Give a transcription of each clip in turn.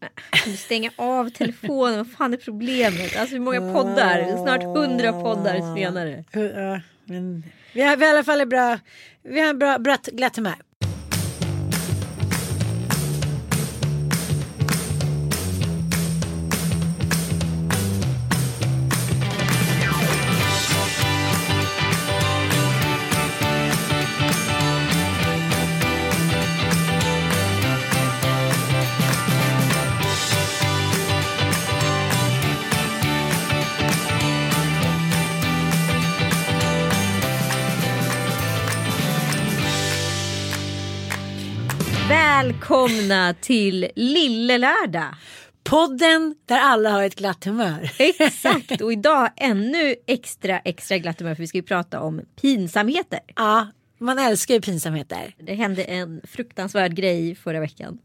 Hej! Du stänger av telefonen, vad fan är problemet? Alltså hur många poddar? Snart hundra poddar senare. Ja, men vi har, i alla fall ett bra, vi har en bra, bra glatt humör. Välkomna till Lille Lördag. Podden där alla har ett glatt humör. Exakt, och idag ännu extra extra glatt humör för vi ska ju prata om pinsamheter. Ja, man älskar ju pinsamheter. Det hände en fruktansvärd grej förra veckan.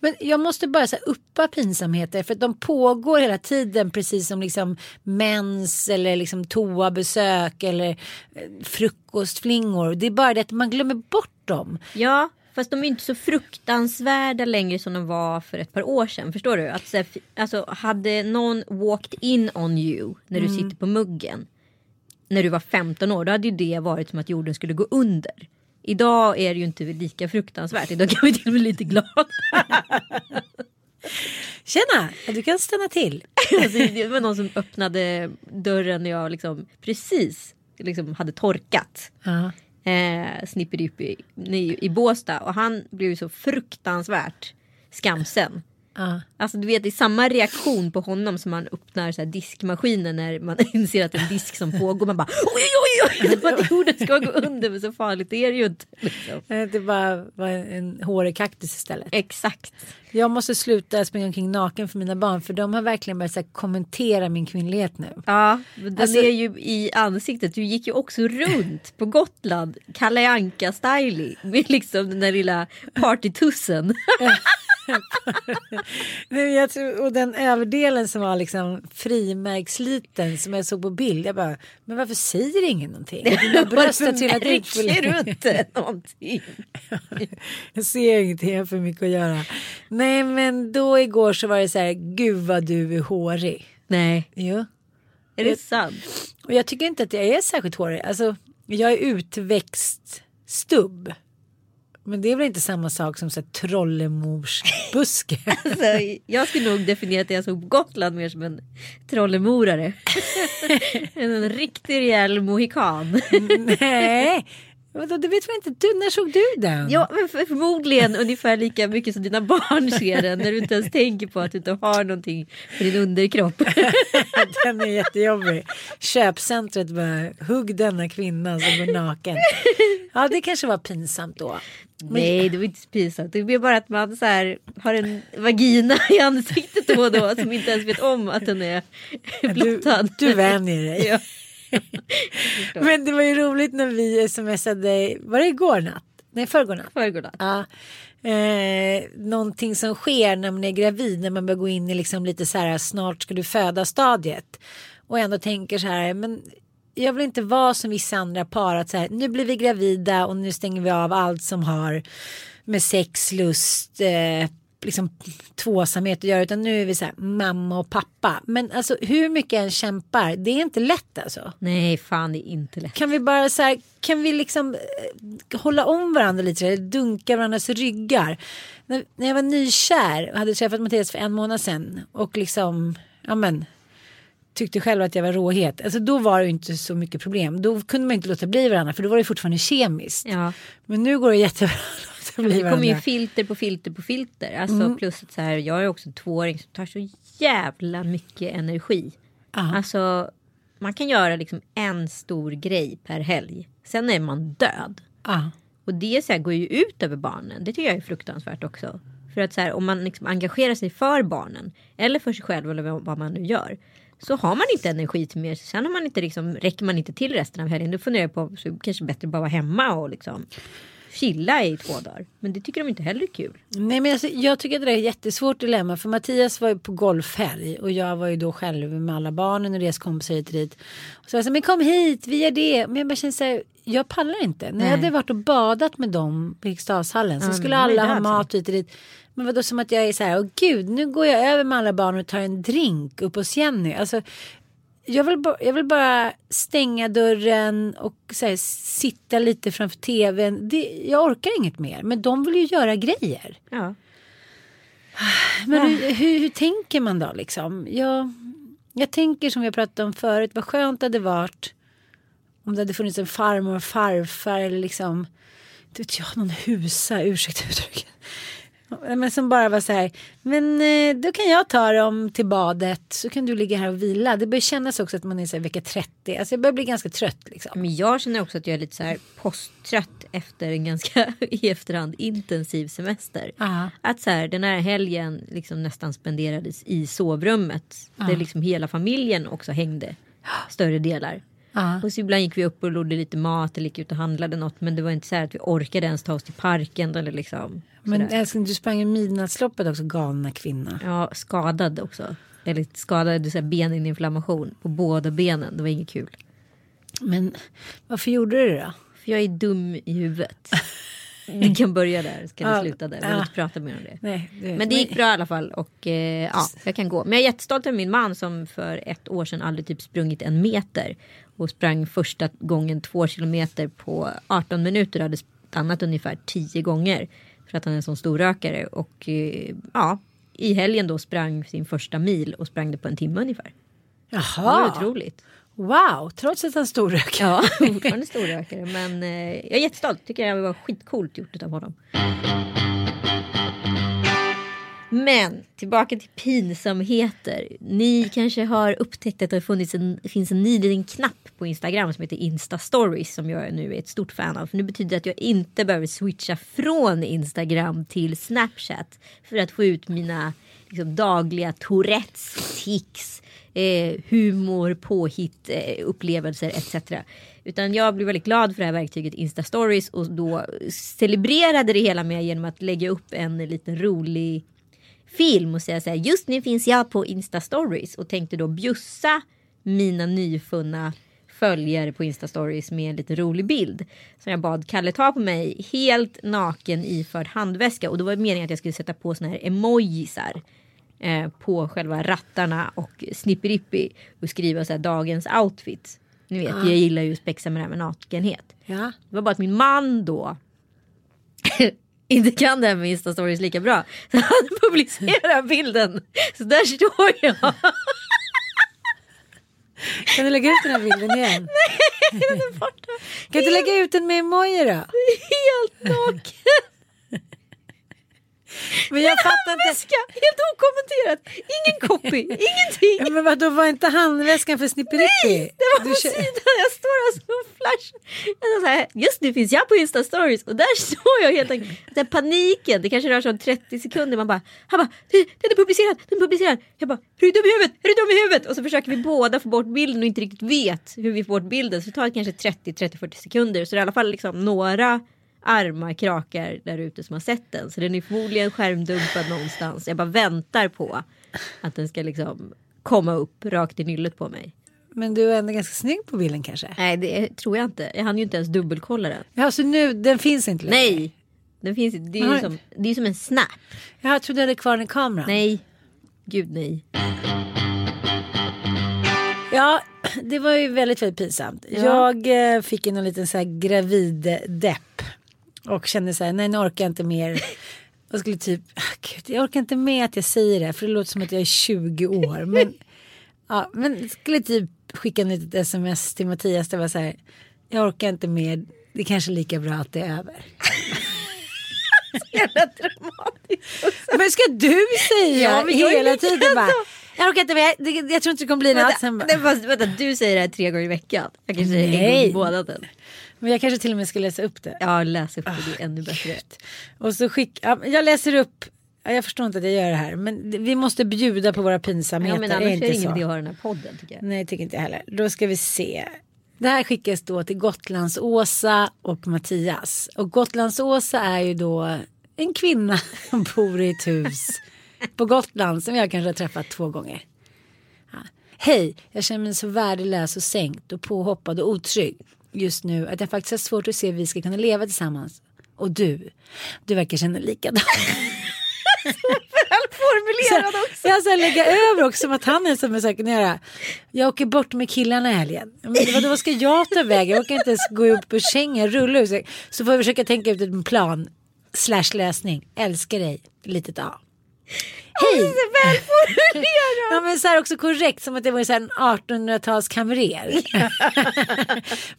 Men jag måste bara så här, uppa pinsamheter för de pågår hela tiden precis som liksom mens eller liksom toabesök eller eh, frukostflingor. Det är bara det att man glömmer bort dem. Ja, fast de är inte så fruktansvärda längre som de var för ett par år sedan. Förstår du? Att, här, alltså, hade någon walked in on you när du sitter på muggen när du var 15 år, då hade ju det varit som att jorden skulle gå under. Idag är det ju inte lika fruktansvärt. Idag kan vi till och med bli lite glada. Tjena, du kan stanna till. Alltså, det var någon som öppnade dörren när jag liksom precis liksom hade torkat. Ja. Eh, Snipperippi i, i Båstad och han blev ju så fruktansvärt skamsen. Ja. Alltså du vet det är samma reaktion på honom som man öppnar så här diskmaskinen när man inser att det är en disk som pågår. Man bara oj oj oj, oj att jorden ska gå under men så farligt är det ju inte. Liksom. Det bara var en hårig kaktus istället. Exakt. Jag måste sluta springa omkring naken för mina barn för de har verkligen börjat så här, kommentera min kvinnlighet nu. Ja, den Alltså- är ju i ansiktet. Du gick ju också runt på Gotland, Kalle Anka styling med liksom den där lilla partytussen. Nej, jag tror, och den överdelen som var liksom frimärksliten som jag såg på bild. Jag bara, men varför säger ingen någonting? Dina bröst har trillat ut för märker du inte någonting? Jag ser ingenting, jag har för mycket att göra. Nej men då igår så var det så här, gud vad du är hårig. Nej, Jo. är det sant? Och jag tycker inte att jag är särskilt hårig. Alltså, jag är utväxt stubb. Men det är väl inte samma sak som trollemorsbuske. Alltså, jag skulle nog definiera att jag såg Gotland mer som en trollemorare. en riktig rejäl mohikan. Nej, Vadå, det vet väl inte du? När såg du den? Ja, men för, förmodligen ungefär lika mycket som dina barn ser den när du inte ens tänker på att du inte har någonting för din underkropp. Den är jättejobbig. Köpcentret bara, hugg denna kvinna som går naken. Ja, det kanske var pinsamt då. Nej, det var inte pinsamt. Det blir bara att man så här, har en vagina i ansiktet då och då som inte ens vet om att den är Du, blottad. du vänjer dig. Ja. Men det var ju roligt när vi smsade, var det igår natt? Nej, förrgår natt. Förrgår natt. Ja. Eh, någonting som sker när man är gravid, när man börjar gå in i liksom lite så här snart ska du föda stadiet. Och ändå tänker så här, men jag vill inte vara som vissa andra par att så här, nu blir vi gravida och nu stänger vi av allt som har med sex, lust, eh, liksom tvåsamhet att göra utan nu är vi så här mamma och pappa. Men alltså hur mycket än kämpar, det är inte lätt alltså. Nej, fan det är inte lätt. Kan vi bara så här, kan vi liksom eh, hålla om varandra lite, eller dunka varandras ryggar. När, när jag var nykär och hade träffat Mattias för en månad sedan och liksom, ja men tyckte själv att jag var råhet. Alltså då var det ju inte så mycket problem. Då kunde man inte låta bli varandra för då var det fortfarande kemiskt. Ja. Men nu går det jättebra att låta bli Det kommer ju filter på filter på filter. Alltså Mm. plus att så här, jag är också en tvååring som tar så jävla mycket energi. Ja. Alltså man kan göra liksom en stor grej per helg. Sen är man död. Ja. Och det så här, går ju ut över barnen. Det tycker jag är fruktansvärt också. För att så här, om man liksom engagerar sig för barnen eller för sig själv eller vad vad man nu gör. Så har man inte energi till mer. Sen har man inte liksom, räcker man inte till resten av helgen. Då funderar jag på så kanske bättre bara vara hemma och liksom chilla i två dagar. Men det tycker de inte heller är kul. Nej men alltså, jag tycker att det är ett jättesvårt dilemma för Mattias var ju på golfhelg och jag var ju då själv med alla barnen och deras kompisar hit och dit. Och så var jag så här, men kom hit, vi gör det. Men jag bara känner så här, jag pallar inte. När jag Nej. hade varit och badat med dem på Eriksdalshallen så Ja, skulle alla ha där mat hit och dit. Men vadå som att jag är så här, åh gud nu går jag över med alla barn och tar en drink upp hos Jenny. Alltså, jag vill, bara, jag vill bara stänga dörren och här, sitta lite framför tvn. Det, jag orkar inget mer. Men de vill ju göra grejer. Ja. Men hur, hur, hur tänker man då liksom? Jag, jag tänker som har pratat om förut. Vad skönt det hade varit. Om det hade funnits en farmor och farfar eller liksom. inte vet jag, någon husa, ursäkta uttrycket. Men som bara var så här. Men eh, då kan jag ta dem till badet. Så kan du ligga här och vila. Det börjar kännas också att man är så här vecka 30. Alltså jag börjar bli ganska trött liksom. Men jag känner också att jag är lite så här posttrött efter en ganska i efterhand intensiv semester. Ja. Att så här, den här helgen liksom nästan spenderades i sovrummet. Där liksom hela familjen också hängde. Större delar. Ja. Och så ibland gick vi upp och lodde lite mat eller gick ut och handlade något. Men det var inte så här att vi orkade ens ta oss till parken eller liksom. Men älskling du sprang i midnattsloppet också galna kvinna. Ja, skadad också. Eller skadad så här, beninflammation på båda benen. Det var inget kul. Men varför gjorde du det då? För jag är dum i huvudet. Vi kan börja där, ska Ja, vi sluta där. Jag vill inte prata mer om det. Nej, du, Men det gick bra i alla fall och eh, ja, jag kan gå. Men jag är jättestolt över min man som för ett år sedan aldrig typ sprungit en meter. Och sprang första gången två kilometer på 18 minuter och hade stannat ungefär 10 gånger. För att han är en sån storrökare. Och eh, ja, i helgen då sprang sin första mil och sprang det på en timme ungefär. Det var Jaha. otroligt. Wow, trots att han storröker. Ja, fortfarande storrökare. Men eh, jag är jättestolt. Tycker jag var skitcoolt gjort av honom. Men tillbaka till pinsamheter. Ni kanske har upptäckt att det har funnits en, finns en ny liten knapp på Instagram som heter Insta Stories som jag nu är ett stort fan av. För nu betyder det att jag inte behöver switcha från Instagram till Snapchat för att få ut mina liksom, dagliga Tourettes, tics, eh, humor, påhitt, eh, upplevelser etc. Utan jag blev väldigt glad för det här verktyget Insta Stories och då celebrerade det hela med genom att lägga upp en liten rolig film och säga så här just nu finns jag på Insta Stories och tänkte då bjussa mina nyfunna följare på Insta Stories med en lite rolig bild. Som jag bad Kalle ta på mig helt naken iförd handväska och då var det meningen att jag skulle sätta på såna här emojisar eh, på själva rattarna och snippirippi och skriva så här dagens outfit. Ni vet, jag gillar ju att spexa med det här med nakenhet. Ja. Det var bara att min man då inte kan det här med Insta-stories lika bra. Så han publicerar bilden. Så där står jag. Kan du lägga ut den här bilden igen? Den är borta. Kan du lägga ut den med emoji då? Helt naken. Men jag fattar inte. Väska, helt okommenterat. Ingen copy, ingenting. Ja, Men vadå, var inte handväskan för snipperippi? Det var på Du kö- sidan, jag står alltså och flash. Jag sa så här, just nu finns jag på Insta stories och där står jag helt enkelt. Den paniken, det kanske rör sig om 30 sekunder. Man bara, han bara, "Det- den är publicerad, den är publicerad. Jag bara, är du dum i huvudet, är du dum i huvudet? Och så försöker vi båda få bort bilden och inte riktigt vet hur vi får bort bilden. Så det tar kanske 30, 30, 40 sekunder. Så det är i alla fall liksom några arma krakar där ute som har sett den. Så den är förmodligen skärmdumpad någonstans. Jag bara väntar på att den ska liksom komma upp rakt i nyllet på mig. Men du är ändå ganska snygg på bilden kanske? Nej det tror jag inte. Jag hann ju inte ens dubbelkolla den. Ja, så nu, den finns inte längre? Nej. Den finns, det är ju Har- som, det är som en snap. Jag trodde jag hade kvar den i kameran. Nej, gud nej. Ja, det var ju väldigt, väldigt pinsamt. Jag eh, fick en liten så här gravid-depp. Och kände så här, nej nu orkar jag inte mer. Och skulle typ, ah, gud, jag orkar inte med att jag säger det. För det låter som att jag är 20 år. Men, ja, men skulle typ skicka en litet sms till Mattias. Det var så här, jag orkar inte mer. Det är kanske lika bra att det är över. Jävla dramatiskt. Men ska du säga Ja, jag är hela tiden bara. så. Jag orkar inte med. Det- Jag tror inte det kommer bli något. Vänta, bara, vänta, du säger det här tre gånger i veckan. Jag kanske säger en Nej. gång i månaden. Men jag kanske till och med ska läsa upp det. Ja, läs upp det, det är ännu bättre. Och så skick, ja, jag läser upp. Ja, jag förstår inte att jag gör det här. Men vi måste bjuda på våra pinsamheter. Ja, men annars är det ingen idé att ha den här podden tycker jag. Nej, tycker inte jag heller. Då ska vi se. Det här skickas då till Gotlands-Åsa och Mattias. Och Gotlands-Åsa är ju då en kvinna som bor i ett hus på Gotland som jag kanske har träffat två gånger. Ja. Hej, jag känner mig så värdelös och sänkt och påhoppad och otrygg just nu att jag faktiskt har svårt att se hur vi ska kunna leva tillsammans. Och du, du verkar känna likadant. Välformulerad Så jag så lägga över också som att han är som en sak att göra. Jag åker bort med killarna i helgen. Men vadå, vad ska jag ta vägen? Jag orkar inte ens gå upp ur sängen, rulla ur sig. Så får jag försöka tänka ut en plan. Slash lösning. Älskar dig. Litet A. Hej! Ja men så här också korrekt som att det var så en 1800-tals kamrer.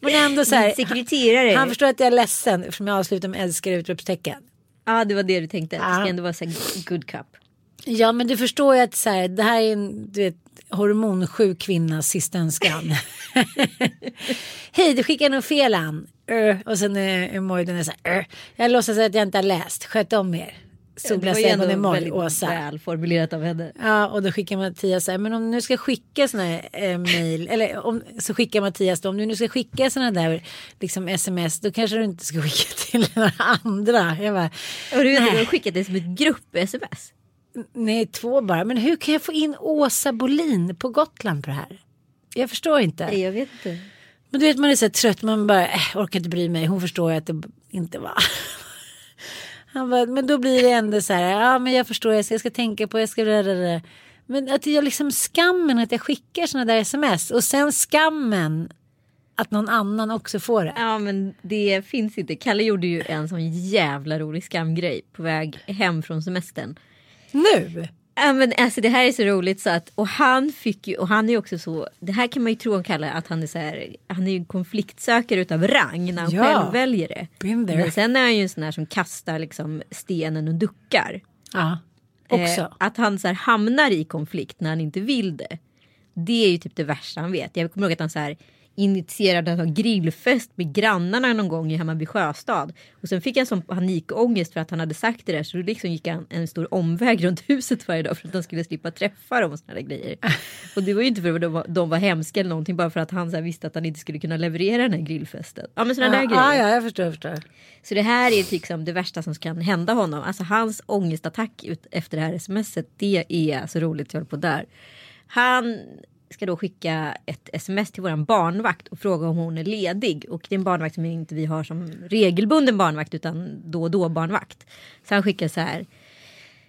men ändå så här. Sekreterare. Han förstår att jag är ledsen eftersom jag avslutar med älskar utropstecken. Ja, det var det du tänkte. Det ska ändå vara så här good cup. Ja men du förstår ju att så här, det här är en du vet, hormonsjuk kvinnas sista önskan. Hej du skickar nog fel an. Ö, och sen är emojin är så här. Ö. Jag låtsas att jag inte har läst. Sköt om er. Solglasögon emoj väldigt Åsa. välformulerat av henne. Ja och då skickar Mattias så här. Men om du nu ska skicka såna här eh, mail. Eller om, så skickar Mattias då. Om du nu ska skicka såna där liksom sms. Då kanske du inte ska skicka till några andra. Jag bara. Och du, har skickat det som ett grupp-sms. Nej, två bara. Men hur kan jag få in Åsa Bolin på Gotland på det här? Jag förstår inte. Nej, jag vet inte. Men du vet man är så trött. Man bara äh, orkar inte bry mig. Hon förstår ju att det inte var. Han bara, men då blir det ändå så här. Ja men jag förstår. Jag ska, jag ska tänka på. Jag ska. rrrr. Men att jag liksom skammen att jag skickar såna där sms. Och sen skammen att någon annan också får det. Ja men det finns inte. Kalle gjorde ju en sån jävla rolig skamgrej på väg hem från semestern. Nu? Ja men alltså det här är så roligt så att och han fick ju och han är ju också så. Det här kan man ju tro om Kalle att han är så här. Han är ju konfliktsökare utav rang när han Ja. själv väljer det. Men sen är han ju en sån här som kastar liksom stenen och duckar. Ja. Eh, Också. att han så här hamnar i konflikt när han inte vill det. Det är ju typ det värsta han vet. Jag kommer ihåg att han så här initierade en grillfest med grannarna någon gång i Hammarby sjöstad. Och sen fick han sån panikångest för att han hade sagt det där så då liksom gick han en stor omväg runt huset varje dag för att han skulle slippa träffa dem och såna där grejer. Och det var ju inte för att de var, de var hemska eller någonting bara för att han så visste att han inte skulle kunna leverera den här grillfesten. Ja men såna där Ja, grejer. ja, jag förstår. Jag förstår. Så det här är liksom det värsta som kan hända honom. Alltså hans ångestattack ut efter det här smset. Det är så roligt jag håller på där. Han ska då skicka ett sms till våran barnvakt och fråga om hon är ledig. Och det är en barnvakt som inte vi har som regelbunden barnvakt utan då och då barnvakt. Så han skickar så här.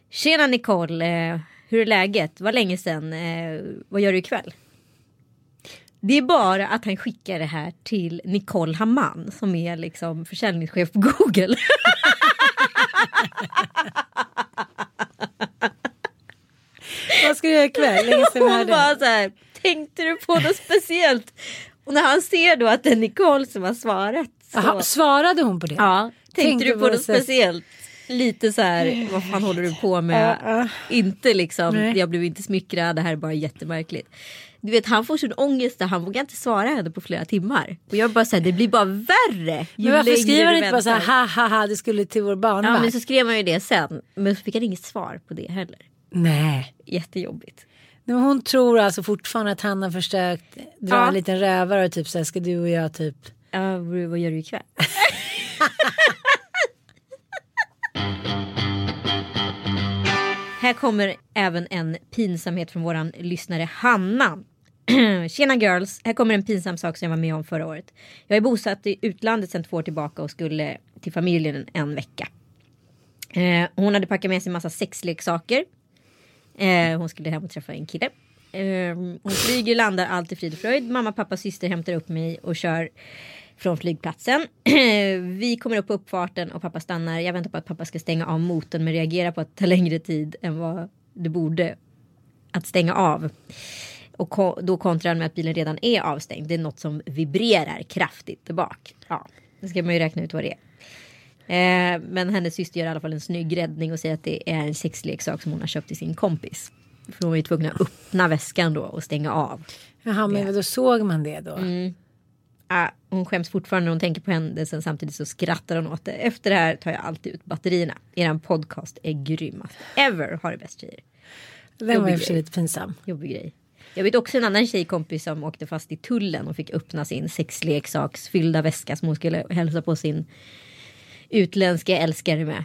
Tjena Nicole, eh, hur är läget? Var länge sedan. Eh, vad gör du ikväll? Det är bara att han skickar det här till Nicole Hamann som är liksom försäljningschef på Google. Vad ska du göra ikväll? Länge sedan vi Hon bara så här, tänkte du på något speciellt? Och när han ser då att det är Nicole som har svarat. Så, Jaha, svarade hon på det? ja, tänkte, Tänkte du på det något speciellt? Lite så här, vad fan håller du på med? Ja, ja. Inte liksom, Nej. jag blev inte smickrad, det här är bara jättemärkligt. Du vet han får sån ångest där han vågar inte svara henne på flera timmar. Och jag bara säger det blir bara värre. Men varför skriver han inte bara så här väntar. ha ha ha du skulle till vår Ja barnvakt? men så skrev han ju det sen. Men så fick han inget svar på det heller. Nej. Jättejobbigt. Hon tror alltså fortfarande att han har försökt dra Ja. en liten rövare och typ så här ska du och jag typ. Ja, vad gör du ikväll? Här kommer även en pinsamhet från våran lyssnare Hanna. Tjena girls, här kommer en pinsam sak som jag var med om förra året. Jag är bosatt i utlandet sedan två år tillbaka och skulle till familjen en, en vecka. Eh, hon hade packat med sig massa sexleksaker. Eh, hon skulle hem och träffa en kille. Eh, hon flyger, landar allt i frid och fröjd. Mamma, pappa, syster hämtar upp mig och kör från flygplatsen. vi kommer upp på uppfarten och pappa stannar. Jag väntar på att pappa ska stänga av motorn men reagerar på att det tar längre tid än vad det borde att stänga av. Och då kontrar han med att bilen redan är avstängd. Det är något som vibrerar kraftigt bak. Ja, det ska man ju räkna ut vad det är. Eh, men hennes syster gör i alla fall en snygg räddning och säger att det är en sexleksak som hon har köpt till sin kompis. För hon var ju tvungen att öppna väskan då och stänga av. Jaha, men då såg man det då? Mm. Ah, hon skäms fortfarande när hon tänker på händelsen samtidigt så skrattar hon åt det. Efter det här tar jag alltid ut batterierna. Eran podcast är grymmast. Ever har det bäst tjejer. Den var i och för sig lite pinsam. Jobbig grej. Jag vet också en annan tjejkompis som åkte fast i tullen och fick öppna sin sexleksaksfyllda väska som hon skulle hälsa på sin utländska älskare med.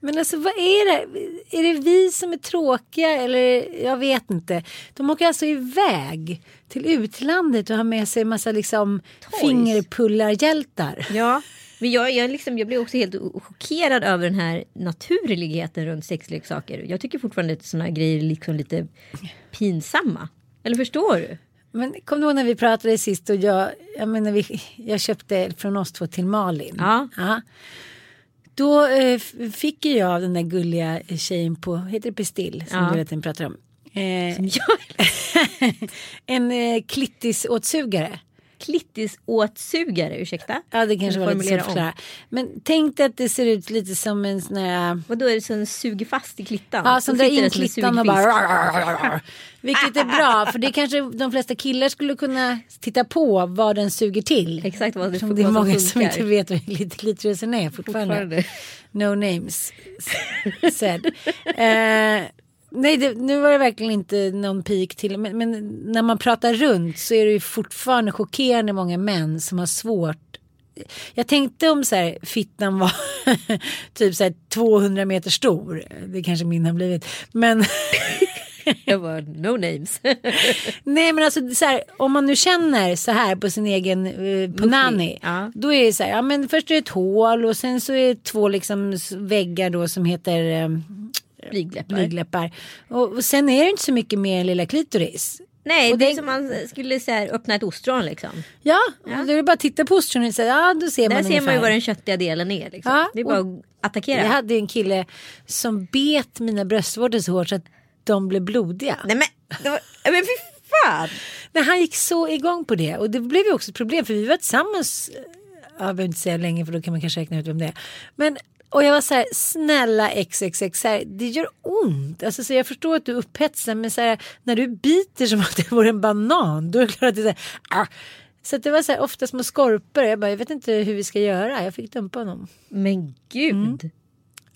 Men alltså vad är det? Är det vi som är tråkiga eller jag vet inte. De åker alltså iväg till utlandet och har med sig en massa liksom fingerpullarhjältar. Ja, men jag, jag, liksom, jag blir också helt chockerad över den här naturligheten runt sexleksaker. Jag tycker fortfarande att sådana grejer är liksom lite pinsamma. Eller förstår du? Men kom du ihåg när vi pratade sist och jag, jag, menar, vi, jag köpte från oss två till Malin. Ja. ja. Då eh, fick jag av den där gulliga tjejen på, heter det Pestill som Ja. du vet den pratar om. Eh, en eh, klittisåtsugare. Klittisåtsugare, ursäkta? Ja det kanske var lite svårt om. Men tänk dig att det ser ut lite som en sån här Vadå är det som suger fast i klittan? Ja, som drar in klittan och bara... Vilket är bra, för det kanske de flesta killar skulle kunna titta på vad den suger till. Exakt vad det, Som det är många som inte vet vad klitorisen är fortfarande. Fortfarande. No names said. Eh, nej, det, nu var det verkligen inte någon pik till. Men, men när man pratar runt så är det ju fortfarande chockerande många män som har svårt. Jag tänkte om så här, fittan var typ så här 200 meter stor. Det kanske min har blivit. Men Jag var no names. nej men alltså så här, om man nu känner så här på sin egen eh, punani. Ja. Då är det så här, ja men först är det ett hål och sen så är det två liksom väggar då som heter eh, Blygdläppar. blygdläppar. Och, och sen är det inte så mycket mer än lilla klitoris. Nej, Och det är som man skulle så här, öppna ett ostron liksom. Ja, ja. då är det bara att titta på ostronet och säga, ja då ser Där man ser man ju vad den köttiga delen är. Liksom. Ja, det är bara och- att attackera. Jag hade en kille som bet mina bröstvårtor så hårt så att de blev blodiga. Nej men, var, men fy fan. Men han gick så igång på det och det blev ju också ett problem för vi var tillsammans, eh, jag behöver inte säga länge för då kan man kanske räkna ut vem det är. Men och jag var så här, snälla XXX, här, det gör ont. Alltså, så jag förstår att du är upphetsad men så här, när du biter som att det vore en banan då är det klart att det är så här, ah. Så det var så här, ofta små skorpor. Jag bara, jag vet inte hur vi ska göra. Jag fick dumpa honom. Men gud.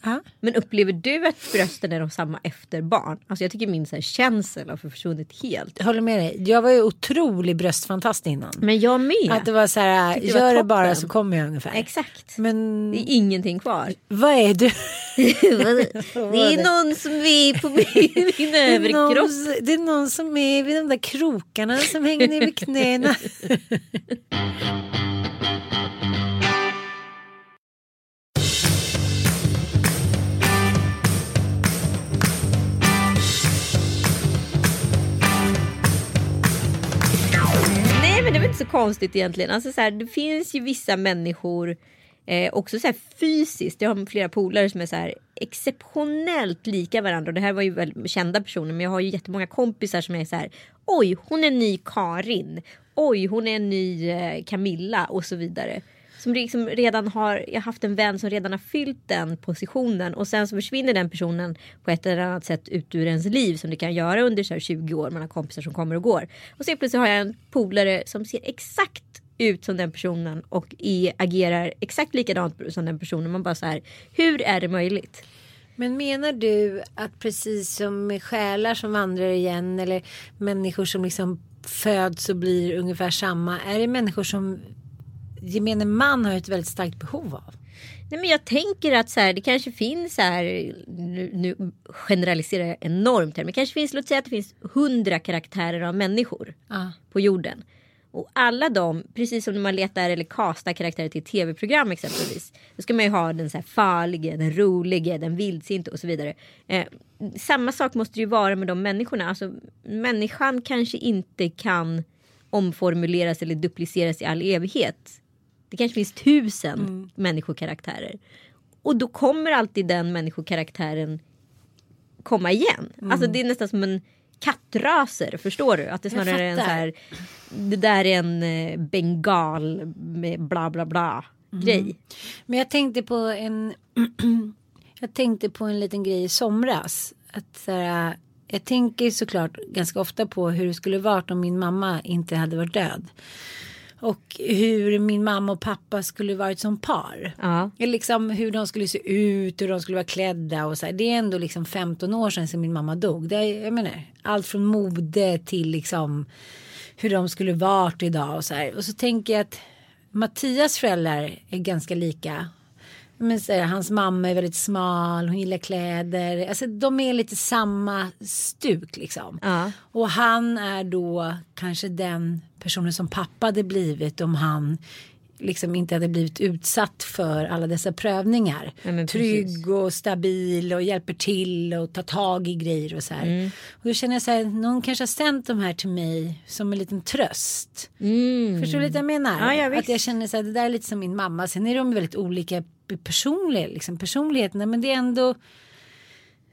Ja. Men upplever du att brösten är de samma efter barn? Alltså jag tycker min så här, känsel har försvunnit helt. Jag håller med dig. Jag var ju otrolig bröstfantast innan. Men jag med. Att det var så här, det gör det bara så kommer jag ungefär. Exakt. Men Det är ingenting kvar. vad är du? det är någon som är på min, min Det överkropp. det är någon som är vid de där krokarna som hänger ner vid knäna. Konstigt egentligen. Alltså, så här, det finns ju vissa människor eh, också så här, fysiskt. Jag har flera polare som är så här, exceptionellt lika varandra. Det här var ju väl kända personer men jag har ju jättemånga kompisar som är så här. Oj hon är ny Karin. Oj hon är ny eh, Camilla och så vidare. Som liksom redan har, jag har haft en vän som redan har fyllt den positionen och sen så försvinner den personen på ett eller annat sätt ut ur ens liv som det kan göra under så här 20 år. Man har kompisar som kommer och går. Och sen plötsligt har jag en polare som ser exakt ut som den personen och är, agerar exakt likadant som den personen. Man bara så här, hur är det möjligt? Men menar du att precis som med själar som vandrar igen eller människor som liksom föds och blir ungefär samma. Är det människor som gemene man har ett väldigt starkt behov av? Nej, men jag tänker att så här, det kanske finns så här, nu, nu generaliserar jag enormt här, men kanske finns, låt säga att det finns hundra karaktärer av människor Ja. på jorden. Och alla de, precis som när man letar eller kastar karaktärer till tv-program exempelvis. Då ska man ju ha den så här farlige, den rolige, den vildsinte och så vidare. Eh, samma sak måste det ju vara med de människorna. Alltså, människan kanske inte kan omformuleras eller dupliceras i all evighet. Det kanske finns tusen mm. människokaraktärer. Och då kommer alltid den människokaraktären komma igen. Mm. Alltså det är nästan som en kattraser, förstår du? Att det snarare är en så här, det där är en eh, bengal med bla bla bla mm. grej. Men jag tänkte på en, jag tänkte på en liten grej i somras. Att så här, jag tänker såklart ganska ofta på hur det skulle varit om min mamma inte hade varit död. Och hur min mamma och pappa skulle varit som par. Ja. Liksom hur de skulle se ut, hur de skulle vara klädda och så här. Det är ändå liksom 15 år sedan som min mamma dog. Det är, jag menar, allt från mode till liksom hur de skulle varit idag och så här. Och så tänker jag att Mattias föräldrar är ganska lika men så, hans mamma är väldigt smal, hon gillar kläder. Alltså, de är lite samma stuk liksom. Ja. Och han är då kanske den personen som pappa hade blivit om han liksom inte hade blivit utsatt för alla dessa prövningar. Ja, Trygg och stabil och hjälper till och tar tag i grejer och så här. Mm. Och då känner jag så här, någon kanske har sänt de här till mig som en liten tröst. Mm. Förstår du lite vad jag menar? Ja, att jag känner så här, det där är lite som min mamma. Sen är de väldigt olika personliga, liksom, personligheterna. Men det är ändå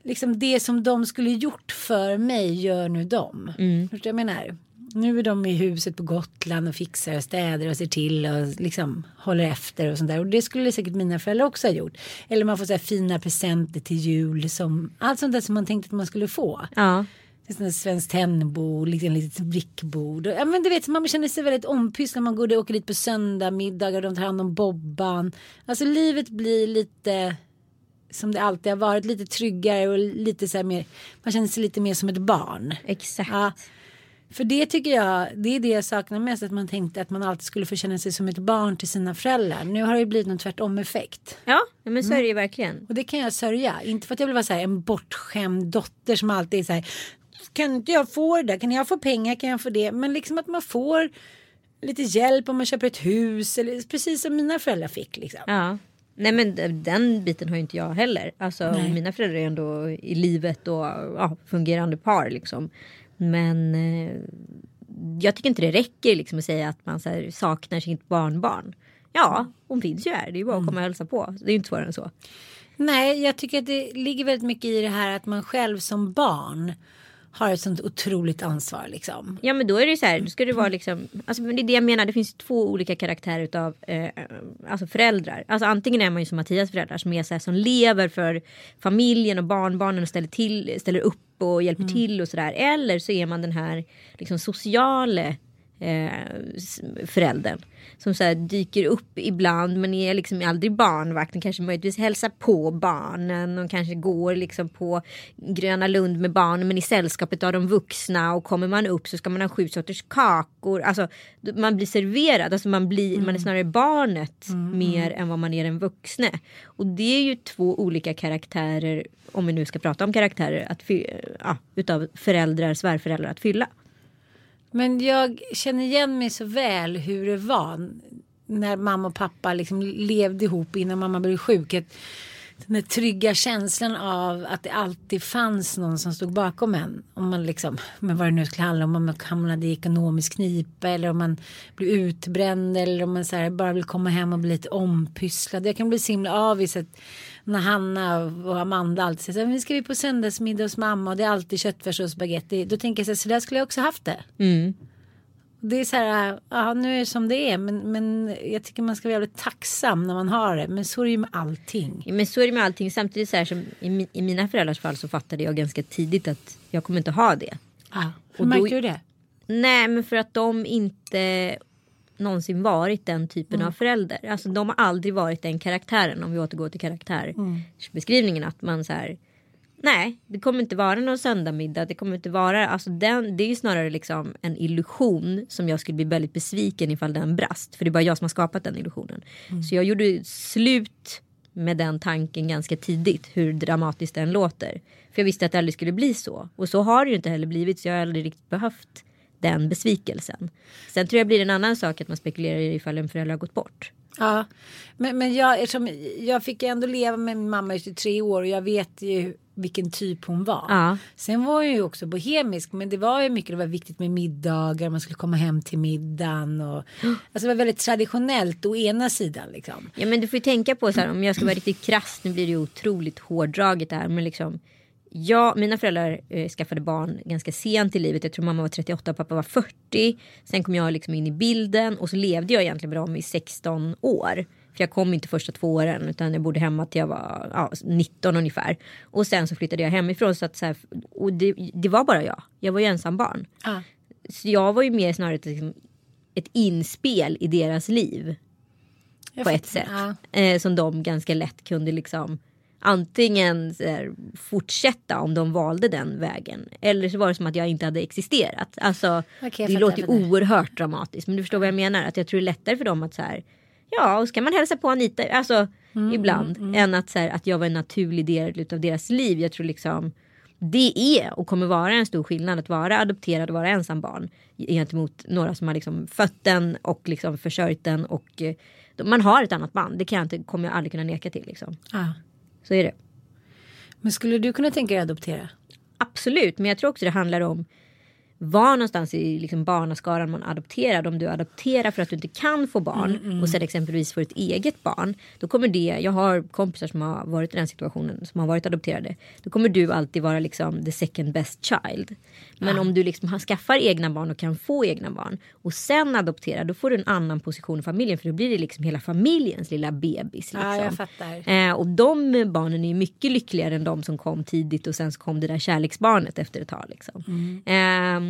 liksom det som de skulle gjort för mig gör nu de. Mm. Förstår jag menar? Nu är de i huset på Gotland och fixar och städar och ser till och liksom håller efter och sånt där. Och det skulle säkert mina föräldrar också ha gjort. Eller man får så här fina presenter till jul som allt sånt där som man tänkte att man skulle få. Ja. Ett svenskt tennbord, liksom litet brickbord. Ja, men du vet, man känner sig väldigt ompysslad. Man går och åker dit på söndag middagar. De tar hand om Bobban. Alltså livet blir lite som det alltid har varit. Lite tryggare och lite så här mer. Man känner sig lite mer som ett barn. Exakt. Ja. För det tycker jag, det är det jag saknar mest. Att man tänkte att man alltid skulle få känna sig som ett barn till sina föräldrar. Nu har det blivit någon tvärtom effekt. Ja, men så är det ju verkligen. Och det kan jag sörja. Inte för att jag vill vara så här, en bortskämd dotter som alltid är så här kan inte jag få det där? Kan jag få pengar? Kan jag få det? Men liksom att man får lite hjälp om man köper ett hus. Eller, precis som mina föräldrar fick. Liksom. Ja. Nej men den biten har ju inte jag heller. Alltså Nej. mina föräldrar är ändå i livet och ja, fungerande par liksom. Men eh, jag tycker inte det räcker liksom att säga att man här, saknar sitt barnbarn. Ja, hon finns ju här. Det är ju bara att komma och hälsa på. Det är ju inte svårare än så. Nej, jag tycker att det ligger väldigt mycket i det här att man själv som barn har ett sånt otroligt ansvar liksom. Ja men då är det ju så här, då ska det vara liksom, alltså det är det jag menar, det finns två olika karaktärer utav eh, alltså föräldrar. Alltså antingen är man ju som Mattias föräldrar som är så här, som lever för familjen och barnbarnen och ställer, till, ställer upp och hjälper mm. till och sådär. Eller så är man den här liksom sociale eh, föräldern. Som så dyker upp ibland men är liksom aldrig barnvakten. Kanske möjligtvis hälsar på barnen och kanske går liksom på Gröna Lund med barnen men i sällskapet av de vuxna och kommer man upp så ska man ha sju sorters kakor. Alltså man blir serverad, alltså man, blir, mm. man är snarare barnet mm. mer än vad man är den vuxne. Och det är ju två olika karaktärer, om vi nu ska prata om karaktärer, att, ja, utav föräldrar, svärföräldrar att fylla. Men jag känner igen mig så väl hur det var när mamma och pappa liksom levde ihop innan mamma blev sjuk. Den där trygga känslan av att det alltid fanns någon som stod bakom en. Om man liksom, med vad det nu skulle handla om, om man hamnade i ekonomisk knipa eller om man blev utbränd eller om man så här, bara vill komma hem och bli lite ompysslad. Jag kan bli så himla avis att när Hanna och Amanda alltid säger så här, ska vi på söndagsmiddag hos mamma och det är alltid köttfärs och spagetti. Då tänker jag så här, så där skulle jag också haft det. Mm. Det är så här, ja nu är det som det är men, men jag tycker man ska vara jävligt tacksam när man har det. Men så är det ju med allting. Men så är det med allting. Samtidigt så här som i, i mina föräldrars fall så fattade jag ganska tidigt att jag kommer inte ha det. Ja, hur och märkte då, du det? Nej men för att de inte någonsin varit den typen mm. av förälder. Alltså de har aldrig varit den karaktären om vi återgår till karaktärbeskrivningen. Mm. Att man så här Nej, det kommer inte vara någon söndagmiddag. Det kommer inte vara, alltså den, det är ju snarare liksom en illusion som jag skulle bli väldigt besviken ifall den brast. För det är bara jag som har skapat den illusionen. Mm. Så jag gjorde slut med den tanken ganska tidigt, hur dramatiskt den låter. För jag visste att det aldrig skulle bli så. Och så har det ju inte heller blivit, så jag har aldrig riktigt behövt den besvikelsen. Sen tror jag blir en annan sak att man spekulerar i ifall en förälder har gått bort. Ja, men, men jag, eftersom jag fick ändå leva med min mamma i tre år och jag vet ju vilken typ hon var. Ja. Sen var jag ju också bohemisk men det var ju mycket, det var viktigt med middagar, man skulle komma hem till middagen och alltså det var väldigt traditionellt å ena sidan liksom. Ja men du får ju tänka på så här om jag ska vara riktigt krass, nu blir det ju otroligt hårdraget där men liksom Ja, mina föräldrar eh, skaffade barn ganska sent i livet. Jag tror mamma var 38 och pappa var 40. Sen kom jag liksom in i bilden och så levde jag egentligen med dem i 16 år. För jag kom inte första två åren utan jag bodde hemma till jag var ja, 19 ungefär. Och sen så flyttade jag hemifrån. Så att så här, och det, det var bara jag. Jag var ju ensam barn. Ja. Så jag var ju mer snarare ett, liksom, ett inspel i deras liv. Jag på ett sätt. Ja. Eh, som de ganska lätt kunde liksom antingen så här, fortsätta om de valde den vägen. Eller så var det som att jag inte hade existerat. Alltså, jag det låter ju oerhört dramatiskt. Men du förstår vad jag menar. Att jag tror det är lättare för dem att så här. Ja, och ska man hälsa på Anita. Alltså Mm, ibland. Än att, så här, att jag var en naturlig del av deras liv. Jag tror liksom. Det är och kommer vara en stor skillnad att vara adopterad och vara ensam barn. Gentemot några som har liksom fött den och liksom försörjt den. Och eh, man har ett annat band. Det kan jag inte, kommer jag aldrig kunna neka till. Liksom. Ja. Så är det. Men skulle du kunna tänka dig adoptera? Absolut, men jag tror också det handlar om var någonstans i liksom barnaskaran man adopterar. Om du adopterar för att du inte kan få barn och sen exempelvis får ett eget barn. Då kommer det, jag har kompisar som har varit i den situationen som har varit adopterade. Då kommer du alltid vara liksom the second best child. Men om du liksom har, skaffar egna barn och kan få egna barn och sen adopterar då får du en annan position i familjen för då blir det liksom hela familjens lilla bebis. Liksom. Ja, jag fattar. Eh, och de barnen är mycket lyckligare än de som kom tidigt och sen så kom det där kärleksbarnet efter ett tag. Liksom. Ehm,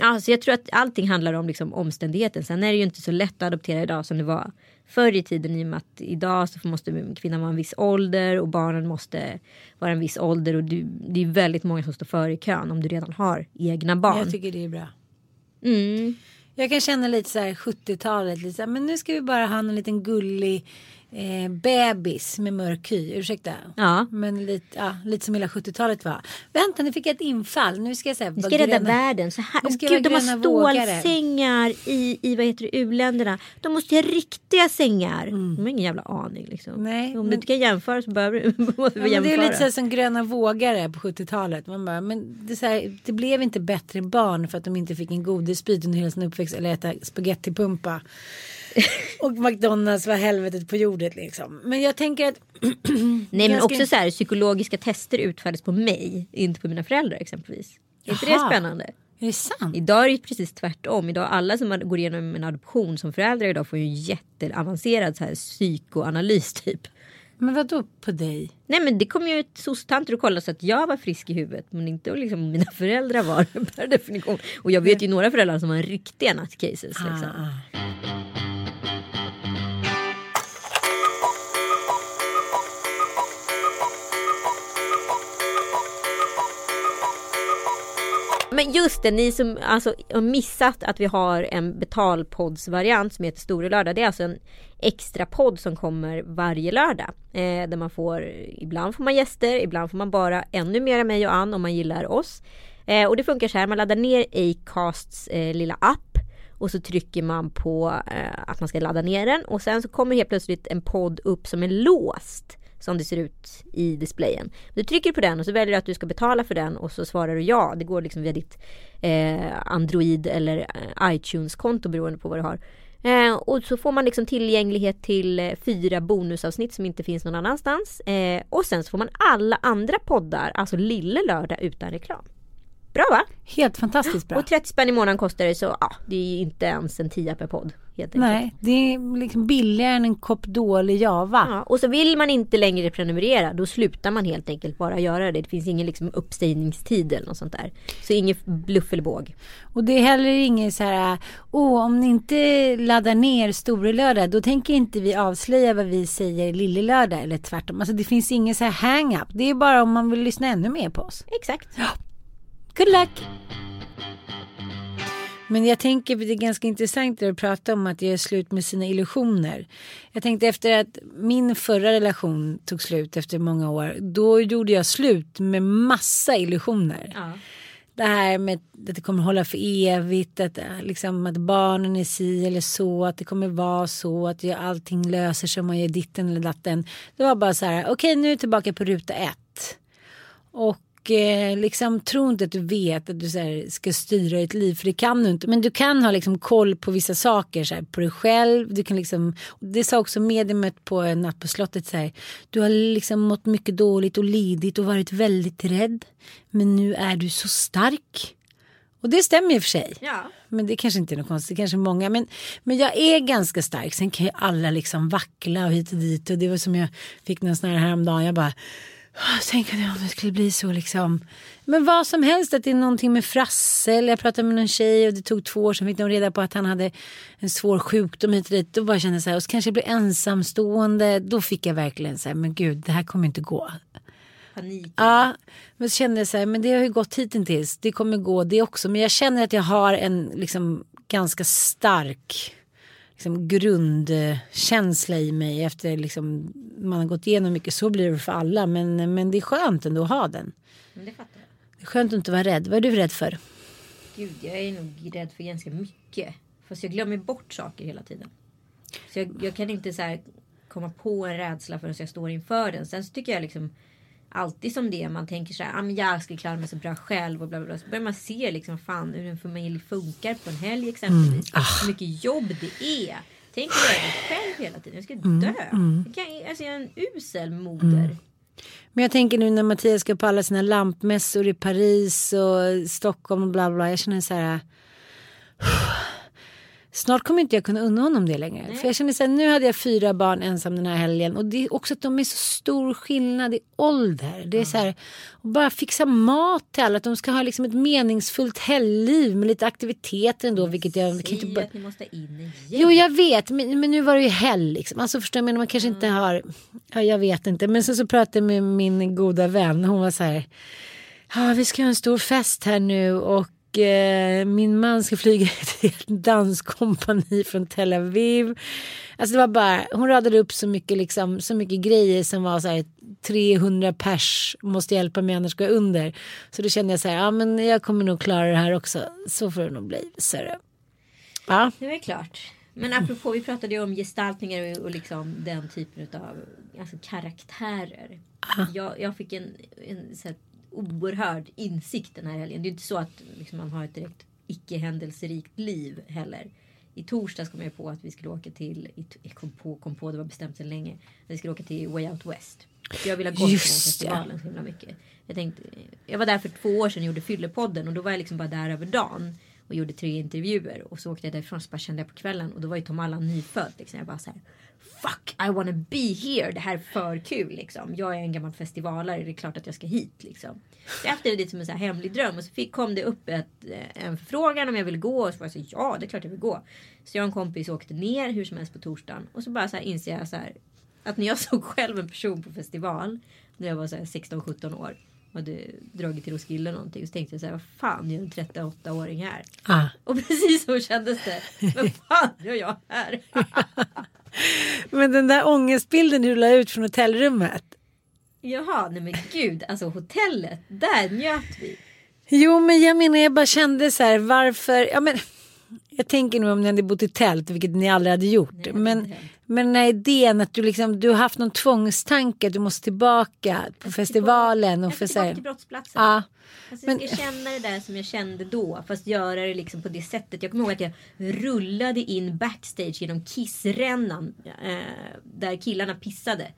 alltså jag tror att allting handlar om liksom, omständigheten. Sen är det ju inte så lätt att adoptera idag som det var förr i tiden i och med att idag så måste kvinnan vara en viss ålder och barnen måste vara en viss ålder och du, det är väldigt många som står före i kön om du redan har egna barn. Jag tycker det är bra. Mm. Jag kan känna lite så här 70-talet, lite så här, men nu ska vi bara ha en liten gullig eh, bebis med mörk hy. Ursäkta. Ja. Men lite, ja, lite som hela 70-talet var. Vänta, nu fick jag ett infall. Nu ska jag säga. Vi ska rädda världen. Så här. Ska gud, de har stålsängar i, i vad heter det, u-länderna. De måste ha riktiga sängar. De har ingen jävla aning. Liksom. Mm. Nej, Om men- du inte kan jämföra så behöver du måste Ja, men det jämföra. är lite så här som gröna vågare på 70-talet. Man bara, men det, här, det blev inte bättre barn för att de inte fick en godisbit under hela sin uppväxt eller äta spagettipumpa. Och McDonalds var helvetet på jordet liksom. Men jag tänker att. Nej men också så här psykologiska tester utfördes på mig. Inte på mina föräldrar exempelvis. Är inte det spännande? Är det sant? Idag är det precis tvärtom. Idag alla som går igenom en adoption som föräldrar idag får ju jätteavancerad så här psykoanalys typ. Men vad då på dig? Nej men det kom ju ett soc-tanter och kollade så att jag var frisk i huvudet men inte liksom mina föräldrar var per definition. Och jag vet ju några föräldrar som har riktiga nutcases. Liksom. Ah, Men just det, ni som alltså, har missat att vi har en betalpoddsvariant som heter Store lördag. Det är alltså en extra podd som kommer varje lördag. Eh, där man får, ibland får man gäster, ibland får man bara ännu mer av mig och Ann om man gillar oss. Eh, och det funkar så här, man laddar ner Acasts eh, lilla app och så trycker man på eh, att man ska ladda ner den och sen så kommer helt plötsligt en podd upp som är låst som det ser ut i displayen. Du trycker på den och så väljer du att du ska betala för den och så svarar du ja. Det går liksom via ditt eh, Android eller eh, iTunes-konto beroende på vad du har. Eh, och så får man liksom tillgänglighet till eh, fyra bonusavsnitt som inte finns någon annanstans. Eh, och sen så får man alla andra poddar, alltså Lille Lördag utan reklam. Bra va? Helt fantastiskt bra. Och 30 spänn i månaden kostar det så ja, det är inte ens en tia per podd. Helt enkelt. Nej, det är liksom billigare än en kopp dålig java. Ja, och så vill man inte längre prenumerera då slutar man helt enkelt bara göra det. Det finns ingen liksom uppsägningstid eller något sånt där. Så inget bluff eller båg. Och det är heller ingen så här, åh om ni inte laddar ner Store lördag då tänker inte vi avslöja vad vi säger Lille lördag eller tvärtom. Alltså det finns ingen så här hang-up. Det är bara om man vill lyssna ännu mer på oss. Exakt. Good luck! Men jag tänker, det är ganska intressant att prata om att göra slut med sina illusioner. Jag tänkte efter att min förra relation tog slut efter många år. Då gjorde jag slut med massa illusioner. Ja. det här med att det kommer hålla för evigt, att, liksom, att barnen är si eller så, att det kommer vara så, att allting löser sig om man gör ditten eller datten. Det var bara så här, okej okay, nu är jag tillbaka på ruta ett. Och eh, liksom tro inte att du vet att du här, ska styra ditt liv för det kan du inte. Men du kan ha liksom koll på vissa saker så här, på dig själv. Du kan liksom, det sa också mediumet på en natt på slottet så här. Du har liksom mått mycket dåligt och lidit och varit väldigt rädd. Men nu är du så stark. Och det stämmer i och för sig. Ja. Men det kanske inte är något konstigt. Kanske många. Men, men jag är ganska stark. Sen kan ju alla liksom vackla och hit och dit. Och det var som jag fick någon sån här häromdagen. Jag bara Tänk om det skulle bli så liksom. Men vad som helst, att det är någonting med Frasse. Eller jag pratade med någon tjej och det tog två år sedan fick de reda på att han hade en svår sjukdom hit och dit. Då bara kände jag så här, och så kanske jag blir ensamstående. Då fick jag verkligen så här, men gud, det här kommer inte gå. Panik. Ja, men så kände jag så här, men det har ju gått hittills. Det kommer gå det också. Men jag känner att jag har en liksom ganska stark liksom, grundkänsla i mig efter liksom, man har gått igenom mycket. Så blir det för alla. Men, men det är skönt ändå att ha den. Men det fattar jag. Det är skönt att inte vara rädd. Vad är du rädd för? Gud, jag är nog rädd för ganska mycket. Fast jag glömmer bort saker hela tiden. Så jag, jag kan inte så komma på en rädsla förrän jag står inför den. Sen så tycker jag liksom alltid som det. Man tänker så här, ah, men jag ska klara mig så bra själv och bla bla bla. Så börjar man se liksom fan hur en familj funkar på en helg exempelvis. Mm. Ah. Hur mycket jobb det är. Tänk att göra det själv hela tiden. Jag ska mm. dö. Mm. Jag, kan, alltså, jag är en usel moder. Mm. Men jag tänker nu när Mattias ska på alla sina lampmässor i Paris och Stockholm och bla bla. Jag känner så här. Snart kommer inte jag kunna unna honom det längre. Nej. För jag känner så här, nu hade jag fyra barn ensam den här helgen. Och det är också att de är så stor skillnad i ålder. Det är så här, och bara fixa mat till alla. Att de ska ha liksom ett meningsfullt helgliv med lite aktiviteter ändå. Vilket jag kan inte bara... att ni måste in igen. Jo jag vet, men, men nu var det ju helg liksom. Alltså förstår jag, man kanske mm. inte har, ja jag vet inte. Men sen så pratade jag med min goda vän. Hon var så här, ja vi ska ha en stor fest här nu och eh, min man ska flyga till ett danskompani från Tel Aviv. Alltså det var bara, hon radade upp så mycket, liksom, så mycket grejer som var så här 300 pers måste hjälpa mig annars går jag under. Så då kände jag så här, ja men jag kommer nog klara det här också. Så får det nog bli. Så det. Ja. Det är klart. Men apropå, vi pratade ju om gestaltningar och liksom den typen av alltså karaktärer. Jag, jag fick en, en så här, oerhörd insikt den här helgen. Det är inte så att liksom, man har ett direkt icke händelserikt liv heller. I torsdags kom jag på att vi skulle åka till, jag kom på, kom på, det var bestämt sedan länge. Att vi skulle åka till Way Out West. jag ville ha gått på den festivalen så himla mycket. Jag, tänkte, jag var där för två år sedan och gjorde Fyllepodden och då var jag liksom bara där över dagen. Och gjorde tre intervjuer och så åkte jag därifrån så bara kände jag på kvällen och då var ju Tom Allan nyfödd. Liksom. Jag bara så här, fuck I wanna be here. Det här är för kul liksom. Jag är en gammal festivalare. Det är klart att jag ska hit liksom. Så jag haft det som en så hemlig dröm. Och så fick, kom det upp ett, eh, en förfrågan om jag ville gå. Och så var jag så ja det är klart jag vill gå. Så jag och en kompis åkte ner hur som helst på torsdagen. Och så bara så här inser jag så här. Att när jag såg själv en person på festival. När jag var 16-17 år. Och hade dragit till Roskilde någonting. Så tänkte jag så här, vad fan gör en 38-åring här? Ah. Och precis så kändes det. Vad fan gör jag här? Men den där ångestbilden du la ut från hotellrummet. Jaha, nej men gud, alltså hotellet, där njöt vi. Jo, men jag menar, jag bara kände så här, varför, ja men jag tänker nog om ni hade bott i tält, vilket ni aldrig hade gjort. Nej, men, men den här idén att du, liksom, du har haft någon tvångstanke du måste tillbaka på festivalen. Och för, jag tillbaka till brottsplatsen. Ja. Alltså, jag ska men... känna det där som jag kände då. Fast göra det liksom på det sättet. Jag kommer ihåg att jag rullade in backstage genom kissrännan. Eh, där killarna pissade.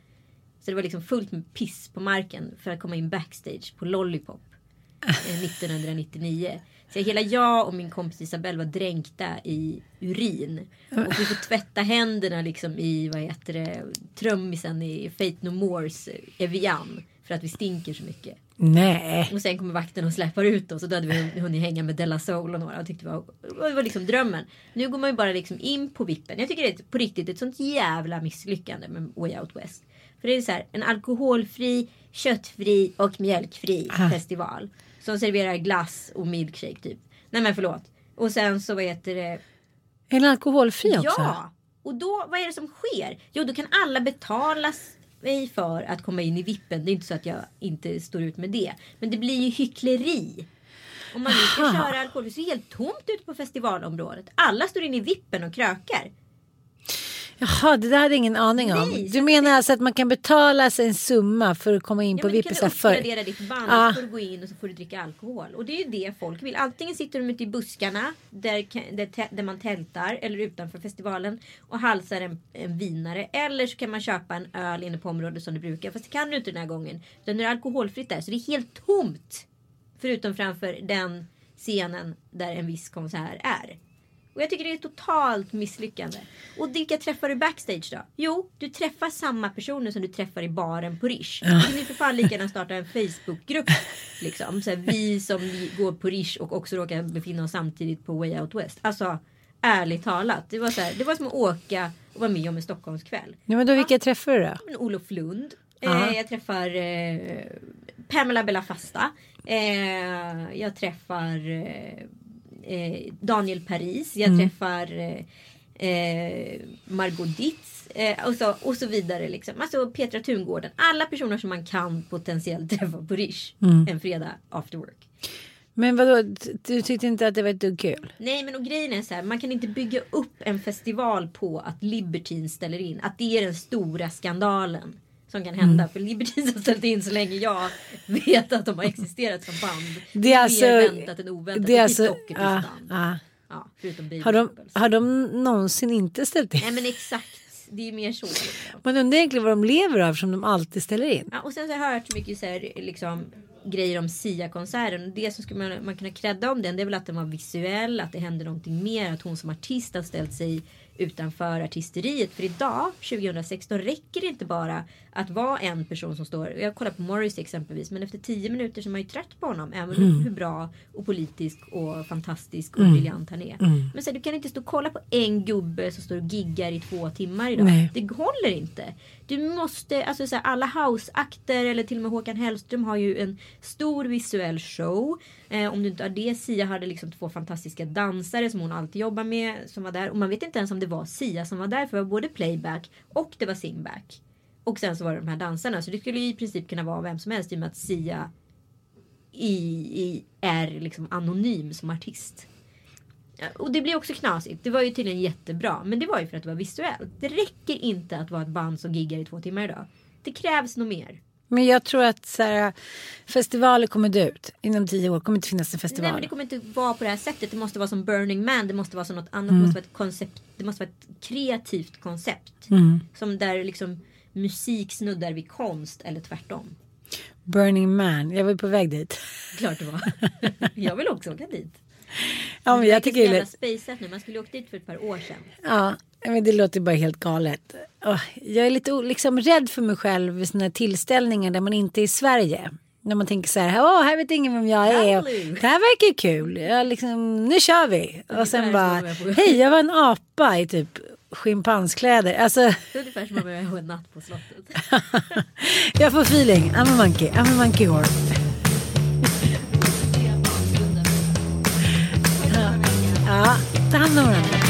Så det var liksom fullt med piss på marken för att komma in backstage på Lollipop. Eh, 1999. Så hela jag och min kompis Isabelle var dränkta i urin. Och vi får tvätta händerna liksom i vad heter det, trummisen i Fate No Mores Evian. För att vi stinker så mycket. Nej. Och sen kommer vakten och släpper ut oss och då hade vi hunnit hänga med Della Soul och några och tyckte det var, det var liksom drömmen. Nu går man ju bara liksom in på vippen. Jag tycker det är på riktigt ett sånt jävla misslyckande med Way Out West. För det är så här en alkoholfri, köttfri och mjölkfri ah. festival. Som serverar glass och milkshake typ. Nej men förlåt. Och sen så vad heter det. Är den alkoholfri också? Ja. Och då, vad är det som sker? Jo, då kan alla betala mig för att komma in i vippen. Det är inte så att jag inte står ut med det. Men det blir ju hyckleri. Om man nu ska köra alkohol så är det helt tomt ute på festivalområdet. Alla står inne i vippen och krökar. Jaha, det där hade jag ingen aning om. Nej, du menar alltså att man kan betala sig en summa för att komma in Ja, på men du VIP? så kan uppgradera ditt band Ah. och så får du gå in och så får du dricka alkohol. Och det är ju det folk vill. Antingen sitter de ute i buskarna där, där, där man tältar eller utanför festivalen och halsar en, en vinare. Eller så kan man köpa en öl inne på området som du brukar. Fast det kan du inte den här gången. Utan nu är det alkoholfritt där så det är helt tomt. Förutom framför den scenen där en viss konsert är. Och jag tycker det är ett totalt misslyckande. Och vilka träffar du backstage då? Jo, du träffar samma personer som du träffar i baren på Rish. Du kan ju för fan lika gärna starta en Facebookgrupp. Liksom. Så här, vi som går på Rish och också råkar befinna oss samtidigt på Way Out West. Alltså, ärligt talat. Det var, så här, det var som att åka och vara med om en Stockholmskväll. Ja, men då vilka träffar du då? Olof Lund. Ja. Eh, jag träffar eh, Pamela Bella Fasta. Eh, jag träffar eh, Daniel Paris. Jag träffar eh, eh, Margot Ditz. Eh, och, så, och så vidare. Liksom. Alltså Petra Tungården. Alla personer som man kan potentiellt träffa på Rish en fredag after work. Men vadå, du tyckte inte att det var ett dugg kul? Nej men och grejen är så här, man kan inte bygga upp en festival på att Libertine ställer in. Att det är den stora skandalen som kan hända. För Libertines har ställt in så länge jag vet att de har existerat som band. Det är alltså... Mer väntat än oväntat. Det är alltså... Socker till Ja, ja. Ja, Har, de, har de någonsin inte ställt in? Nej men exakt. Det är mer så. Man undrar egentligen vad de lever av som de alltid ställer in. Ja, och sen så har jag hört så mycket så här, liksom, grejer om Sia-konserten. Det som skulle man, man kunna credda om den det är väl att den var visuell, att det hände någonting mer, att hon som artist har ställt sig utanför artisteriet. För idag, 2016, räcker det inte bara att vara en person som står. Jag kollar på Morris exempelvis, men efter tio minuter så är man ju trött på honom. Även hur bra och politisk och fantastisk och briljant han är. Men så du kan inte stå och kolla på en gubbe som står och giggar i två timmar idag. Nej. Det håller inte. Du måste, alltså så här, alla houseakter eller till och med Håkan Hellström har ju en stor visuell show. Eh, om du inte har det, Sia hade liksom två fantastiska dansare som hon alltid jobbar med som var där. Och man vet inte ens om det var Sia som var där för det var både playback och det var singback. Och sen så var det de här dansarna. Så det skulle ju i princip kunna vara vem som helst i och med att Sia i, i, är liksom anonym som artist. Och det blir också knasigt. Det var ju tydligen jättebra. Men det var ju för att det var visuellt. Det räcker inte att vara ett band som giggar i två timmar idag. Det krävs nog mer. Men jag tror att så här, festivaler kommer dö ut. Inom tio år kommer inte finnas en festival. Nej men det kommer inte vara på det här sättet. Det måste vara som Burning Man. Det måste vara som något annat. Mm. Det, måste vara ett koncept. det måste vara ett kreativt koncept. Mm. Som där liksom musik snuddar vid konst eller tvärtom. Burning Man, jag var på väg dit. Klart det var. jag vill också åka dit. Ja, men Det jag tycker det är nu. Man skulle åkt dit för ett par år sedan. ja, men det låter bara helt galet. Jag är lite liksom rädd för mig själv vid sådana här tillställningar där man inte är i Sverige. När man tänker så här, åh, här vet ingen vem jag är. Och, det här verkar ju kul. Jag liksom, nu kör vi. Och sen bara, hej, jag var en apa i typ schimpanskläder. Alltså, Det är ungefär som att vara en natt på slottet. jag får feeling. I'm a monkey. I'm a monkey whore. Ja, ta hand om